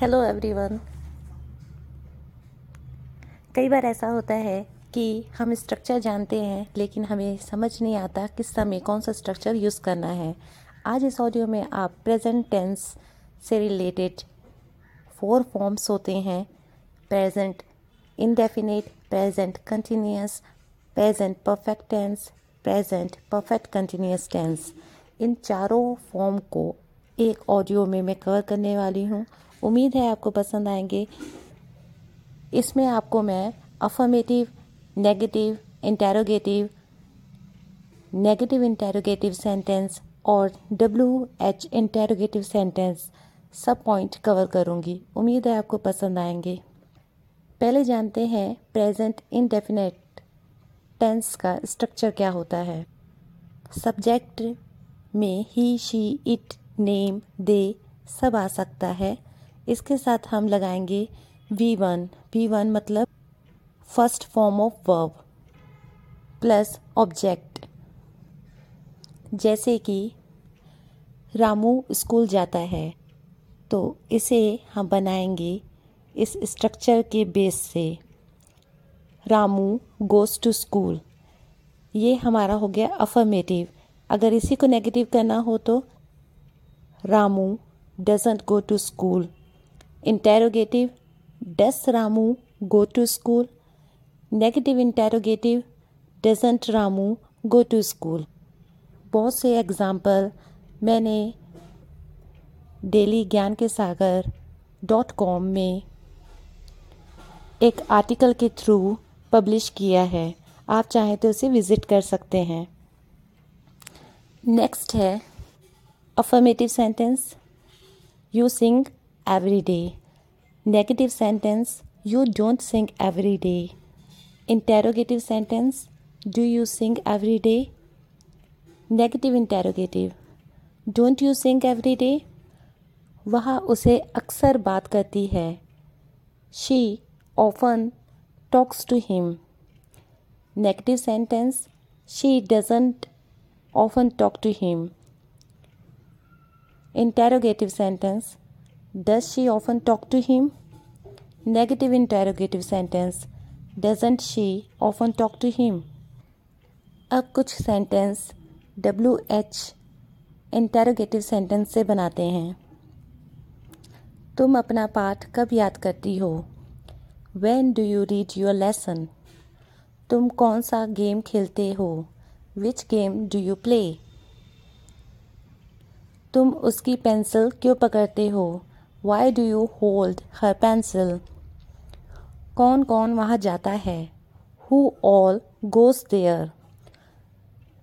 Hello everyone कई बार ऐसा होता है कि हम स्ट्रक्चर जानते हैं, लेकिन हमें समझ नहीं आता किस समय कौन सा स्ट्रक्चर यूज़ करना है। आज इस ऑडियो में आप प्रेजेंट टेंस से रिलेटेड फोर फॉर्म्स होते हैं। Present indefinite present continuous present perfect tense present perfect continuous tense इन चारों फॉर्म को एक ऑडियो में मैं कवर करने वाली हूँ। उम्मीद है आपको पसंद आएँगे। इसमें आपको मैं affirmative negative interrogative negative interrogative sentence और डब्ल्यू एच इंटेरोगेटिव सेंटेंस सब पॉइंट कवर करूँगी। उम्मीद है आपको पसंद आएँगे। पहले जानते हैं प्रेजेंट इनडेफिनेट टेंस का स्ट्रक्चर क्या होता है। सब्जेक्ट में he she it name, they सब आ सकता है। इसके साथ हम लगाएँगे वी वन वी वन मतलब first form of verb plus object जैसे कि रामू स्कूल जाता है तो इसे हम बनाएँगे इस स्ट्रक्चर के बेस से। रामू गोस टू स्कूल ये हमारा हो गया अफर्मेटिव अगर इसी को नेगेटिव करना हो तो Ramu doesn't go to school interrogative, does ramu go to school? Negative interrogative, doesn't ramu go to school? बहुत से एग्ज़ाम्पल मैंने डेली ज्ञान के सागर डॉट कॉम में एक आर्टिकल के थ्रू पब्लिश किया है। आप चाहें तो उसे विज़िट कर सकते हैं। नेक्स्ट है affirmative sentence you sing every day. Negative sentence You don't sing every day. Interrogative sentence Do you sing every day? Negative interrogative Don't you sing every day? वह उसे अक्सर बात करती है she often talks to him negative sentence she doesn't often talk to him. Interrogative sentence Does she often talk to him? Negative interrogative sentence. Doesn't she often talk to him? अब कुछ sentence W H interrogative sentence से बनाते हैं तुम अपना पाठ कब याद करती हो when do you read your lesson तुम कौन सा गेम खेलते हो which game do you play तुम उसकी पेंसिल क्यों पकड़ते हो? Why do you hold her pencil कौन कौन वहाँ जाता है? हु ऑल गोस देयर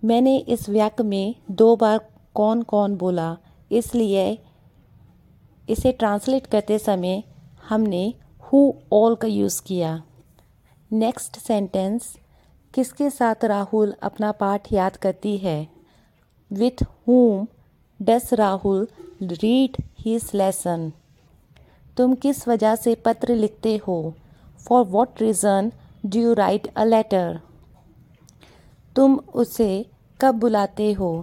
मैंने इस वाक्य में दो बार कौन कौन बोला, इसलिए इसे ट्रांसलेट करते समय हमने हु ऑल का यूज़ किया। नेक्स्ट सेंटेंस किसके साथ राहुल अपना पाठ याद करती है? With whom does Rahul read his lesson तुम किस वजह से पत्र लिखते हो? For what reason do you write a letter तुम उसे कब बुलाते हो?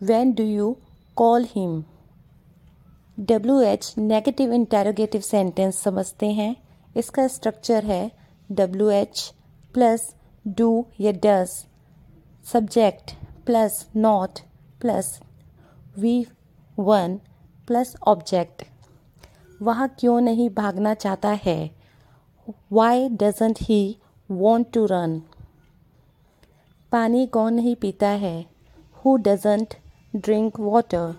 When do you call him W H negative interrogative sentence समझते हैं। इसका स्ट्रक्चर है डब्ल्यू एच प्लस डू या does subject plus not plus V one plus object. वह क्यों नहीं भागना चाहता है? Why doesn't he want to run पानी कौन नहीं पीता है? हु डजेंट ड्रिंक वाटर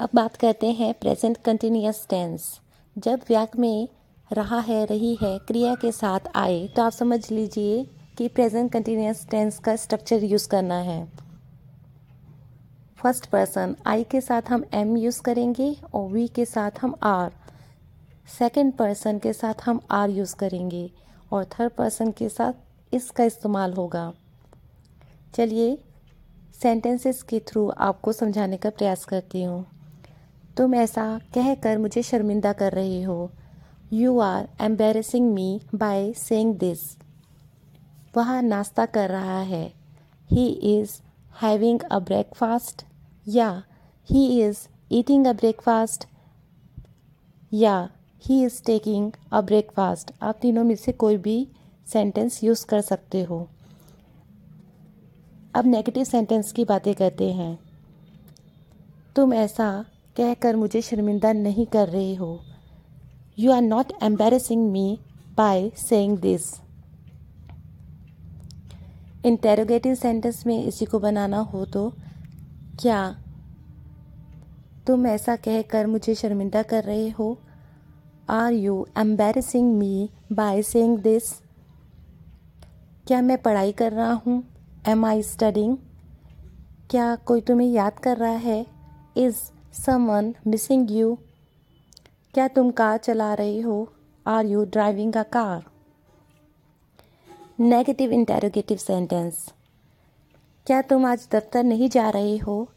अब बात करते हैं प्रेजेंट कंटिन्यूस टेंस जब व्याक में रहा है, रही है, क्रिया के साथ आए तो आप समझ लीजिए कि प्रेजेंट कंटिन्यूस टेंस का स्ट्रक्चर यूज़ करना है। फ़र्स्ट पर्सन आई के साथ हम एम यूज़ करेंगे और वी के साथ हम आर। सेकेंड पर्सन के साथ हम आर यूज़ करेंगे और थर्ड पर्सन के साथ इसका इस्तेमाल होगा। चलिए सेंटेंसेस के थ्रू आपको समझाने का प्रयास करती हूँ। तुम ऐसा कह कर मुझे शर्मिंदा कर रहे हो। You are embarrassing me by saying this वह नाश्ता कर रहा है। He is having a breakfast या he is eating a breakfast या he is taking a breakfast आप तीनों में से कोई भी सेंटेंस यूज़ कर सकते हो। अब नेगेटिव सेंटेंस की बातें करते हैं। तुम ऐसा कहकर मुझे शर्मिंदा नहीं कर रहे हो। You are not embarrassing me by saying this interrogative sentence में इसी को बनाना हो तो क्या तुम ऐसा कहकर मुझे शर्मिंदा कर रहे हो? Are you embarrassing me by saying this क्या मैं पढ़ाई कर रहा हूँ? एम आई स्टडिंग क्या कोई तुम्हें याद कर रहा है? इज़ समवन मिसिंग यू क्या तुम कार चला रहे हो? Are you driving a car negative interrogative sentence क्या तुम आज दफ्तर नहीं जा रहे हो?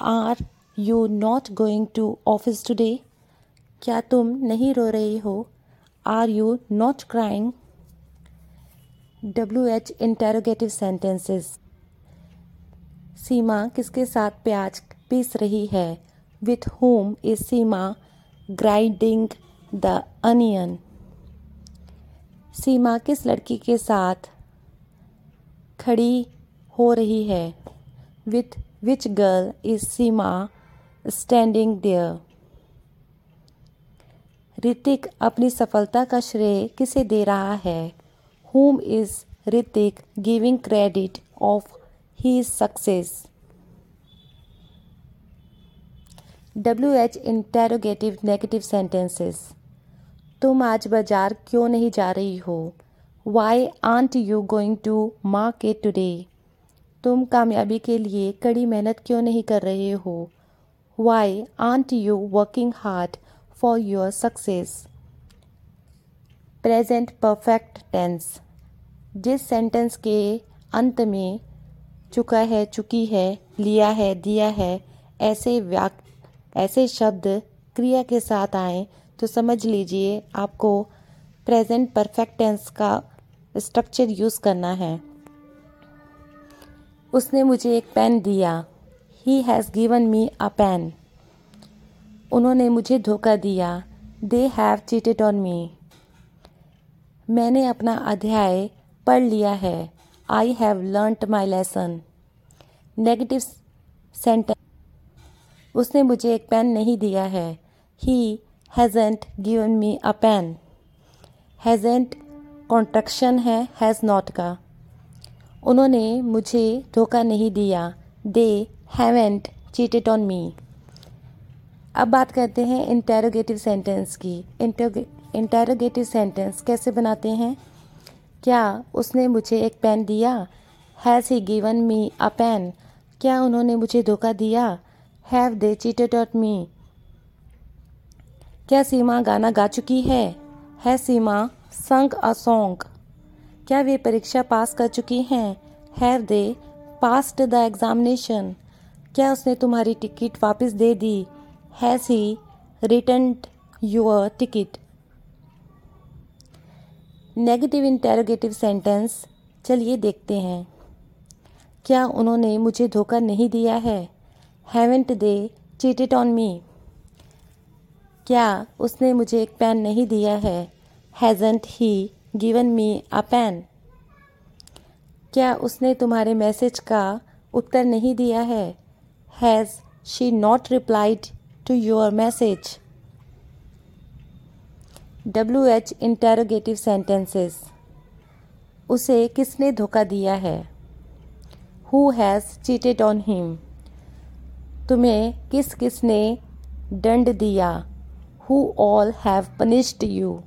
Are you not going to office today क्या तुम नहीं रो रहे हो? Are you not crying W H interrogative sentences Seema किसके साथ प्याज पीस रही है? With whom is Seema grinding the onion Seema किस लड़की के साथ खड़ी हो रही है? With which girl is Seema standing there Hrithik अपनी सफलता का श्रेय किसे दे रहा है? Whom is Hrithik giving credit of he success W H interrogative negative sentences तुम आज बाज़ार क्यों नहीं जा रही हो? Why aren't you going to market today तुम कामयाबी के लिए कड़ी मेहनत क्यों नहीं कर रहे हो? Why aren't you working hard for your success present perfect tense जिस सेंटेंस के अंत में चुका है, चुकी है, लिया है, दिया है, ऐसे व्याक, ऐसे शब्द क्रिया के साथ आए तो समझ लीजिए आपको प्रेजेंट परफेक्ट टेंस का स्ट्रक्चर यूज़ करना है। उसने मुझे एक पेन दिया। He has given me a pen उन्होंने मुझे धोखा दिया। They have cheated on me मैंने अपना अध्याय पढ़ लिया है। I have learned my lesson negative sentence उसने मुझे एक पेन नहीं दिया है। He hasn't given me a pen hasn't contraction है हैज़ नॉट का. उन्होंने मुझे धोखा नहीं दिया. They haven't cheated on me अब बात करते हैं इंटेरोगेटिव सेंटेंस की. इंटेरोगेटिव सेंटेंस कैसे बनाते हैं? क्या उसने मुझे एक पेन दिया? Has he given me a pen क्या उन्होंने मुझे धोखा दिया? Have they cheated on me क्या सीमा गाना गा चुकी है? है सीमा, संग अ सॉन्ग क्या वे परीक्षा पास कर चुकी हैं? Have they, passed the examination. क्या उसने तुम्हारी टिकट वापस दे दी? Has he return your ticket negative interrogative sentence चलिए देखते हैं। क्या उन्होंने मुझे धोखा नहीं दिया है? Haven't they cheated on me क्या उसने मुझे एक पेन नहीं दिया है? Hasn't he given me a pen क्या उसने तुम्हारे मैसेज का उत्तर नहीं दिया है? Has she not replied to your message W H interrogative sentences उसे किसने धोखा दिया है? Who has cheated on him तुम्हें किस किस ने दंड दिया? Who all have punished you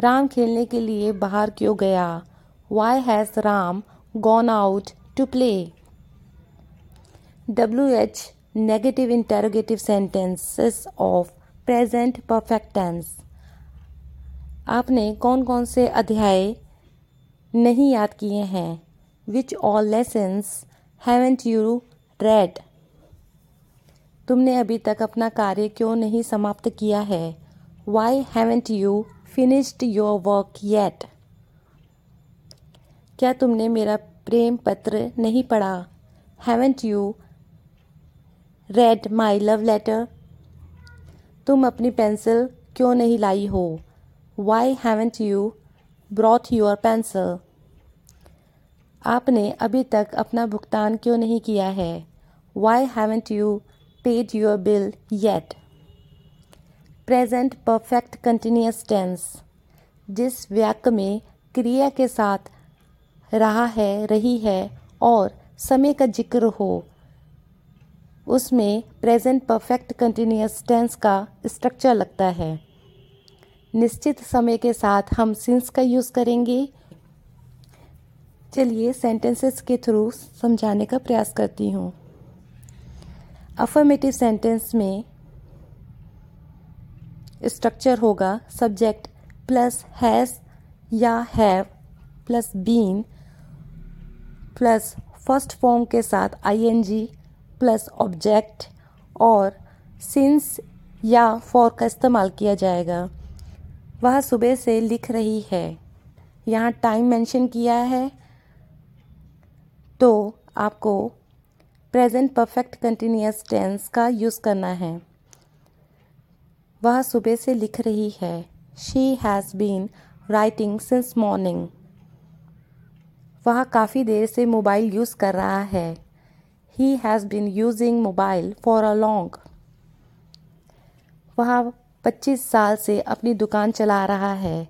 Ram खेलने के लिए बाहर क्यों गया? Why has Ram gone out to play W H negative interrogative sentences of present perfect tense आपने कौन कौन से अध्याय नहीं याद किए हैं? Which all lessons haven't you read तुमने अभी तक अपना कार्य क्यों नहीं समाप्त किया है? Why haven't you finished your work yet क्या तुमने मेरा प्रेम पत्र नहीं पढ़ा? Haven't you read my love letter तुम अपनी पेंसिल क्यों नहीं लाई हो? Why haven't you brought your pencil आपने अभी तक अपना भुगतान क्यों नहीं किया है? Why haven't you paid your bill yet present perfect continuous tense जिस वाक्य में क्रिया के साथ रहा है, रही है और समय का ज़िक्र हो, उसमें प्रेजेंट परफेक्ट कंटिन्यूस टेंस का स्ट्रक्चर लगता है। निश्चित समय के साथ हम सिंस का यूज़ करेंगे। चलिए सेंटेंसेस के थ्रू समझाने का प्रयास करती हूँ। अफर्मेटिव सेंटेंस में स्ट्रक्चर होगा सब्जेक्ट प्लस हैज़ या have plus been plus first form के साथ आईएनजी प्लस ऑब्जेक्ट और सिंस या फॉर का इस्तेमाल किया जाएगा। वह सुबह से लिख रही है। यहाँ टाइम मेंशन किया है। तो आपको प्रेजेंट परफेक्ट कंटिन्यूस टेंस का यूज़ करना है। वह सुबह से लिख रही है। She has been writing since morning वह काफ़ी देर से मोबाइल यूज़ कर रहा है। He has been using mobile for a long वह 25 साल से अपनी दुकान चला रहा है।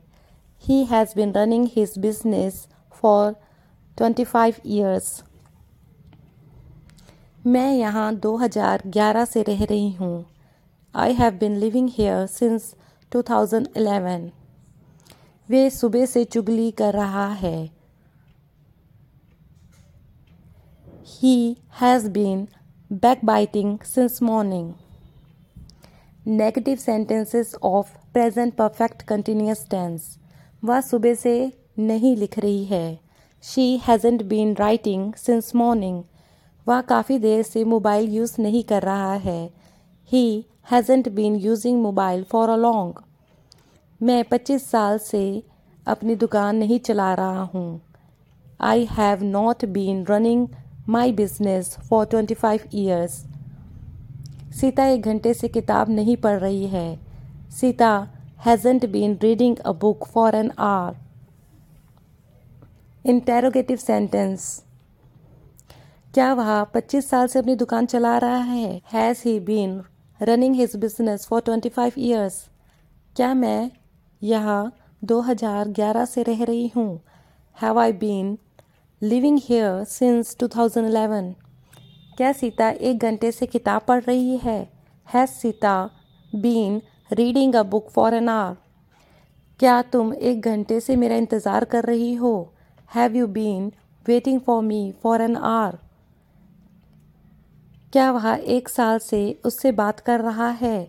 He has been running his business for 25 years मैं यहाँ 2011 से रह रही हूँ। I have been living here since 2011। वे सुबह से चुगली कर रहा है। He has been back biting since morning negative sentences of present perfect continuous tense वह सुबह से नहीं लिख रही है। She hasn't been writing since morning वह काफ़ी देर से मोबाइल यूज़ नहीं कर रहा है। He hasn't been using mobile for a long मैं 25 साल से अपनी दुकान नहीं चला रहा हूँ। I have not been running my business for twenty five years Sita एक घंटे से किताब नहीं पढ़ रही है। Sita hasn't been reading a book for an hour interrogative sentence क्या वह 25 साल से अपनी दुकान चला रहा है? Has he been running his business for 25 years क्या मैं यहाँ 2011 से रह रही हूँ? Have I been living here since 2011 क्या सीता एक घंटे से किताब पढ़ रही है? Has Sita been reading a book for an hour क्या तुम एक घंटे से मेरा इंतज़ार कर रही हो? Have you been waiting for me for an hour क्या वह एक साल से उससे बात कर रहा है?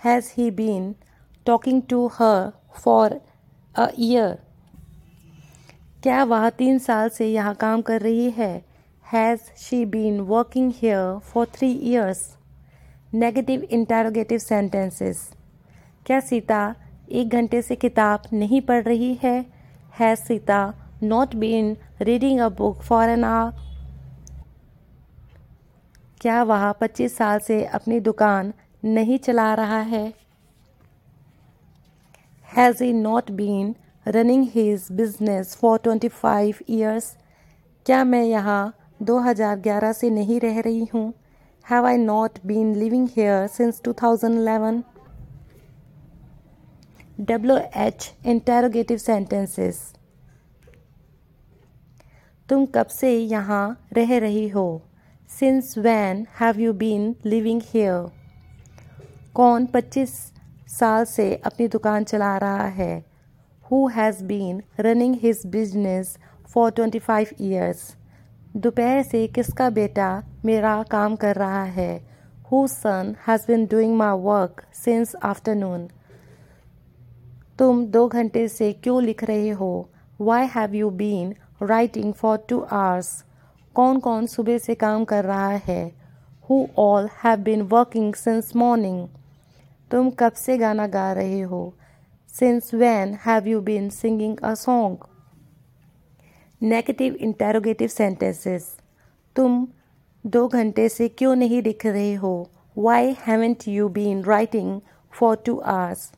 Has he been talking to her for a year क्या वह तीन साल से यहाँ काम कर रही है? Has she been working here for three years negative interrogative sentences क्या सीता एक घंटे से किताब नहीं पढ़ रही है? Has Sita not been reading a book for an hour क्या वह पच्चीस साल से अपनी दुकान नहीं चला रहा है? Has he not been running his business for twenty five years क्या मैं यहाँ 2011 से नहीं रह रही हूँ? Have I not been living here since 2011 W H interrogative sentences तुम कब से यहाँ रह रही हो? Since when have you been living here कौन पच्चीस साल से अपनी दुकान चला रहा है? Who has been running his business for twenty five years दोपहर से किसका बेटा मेरा काम कर रहा है? Whose son has been doing my work since afternoon तुम दो घंटे से क्यों लिख रहे हो? Why have you been writing for two hours कौन कौन सुबह से काम कर रहा है? Who all have been working since morning तुम कब से गाना गा रहे हो? Since when have you been singing a song negative interrogative sentences तुम दो घंटे से क्यों नहीं दिख रहे हो? Why haven't you been writing for two hours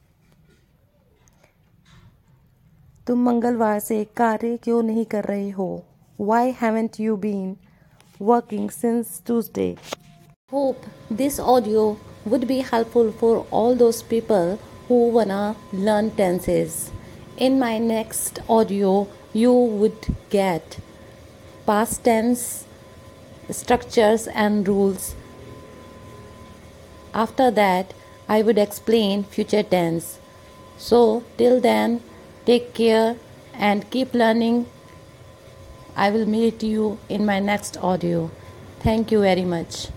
तुम मंगलवार से कार्य क्यों नहीं कर रहे हो? Why haven't you been working since Tuesday? Hope this audio would be helpful for all those people who wanna learn tenses. In my next audio, you would get past tense structures and rules. After that, I would explain future tense. So, till then, take care and keep learning. I will meet you in my next audio. Thank you very much.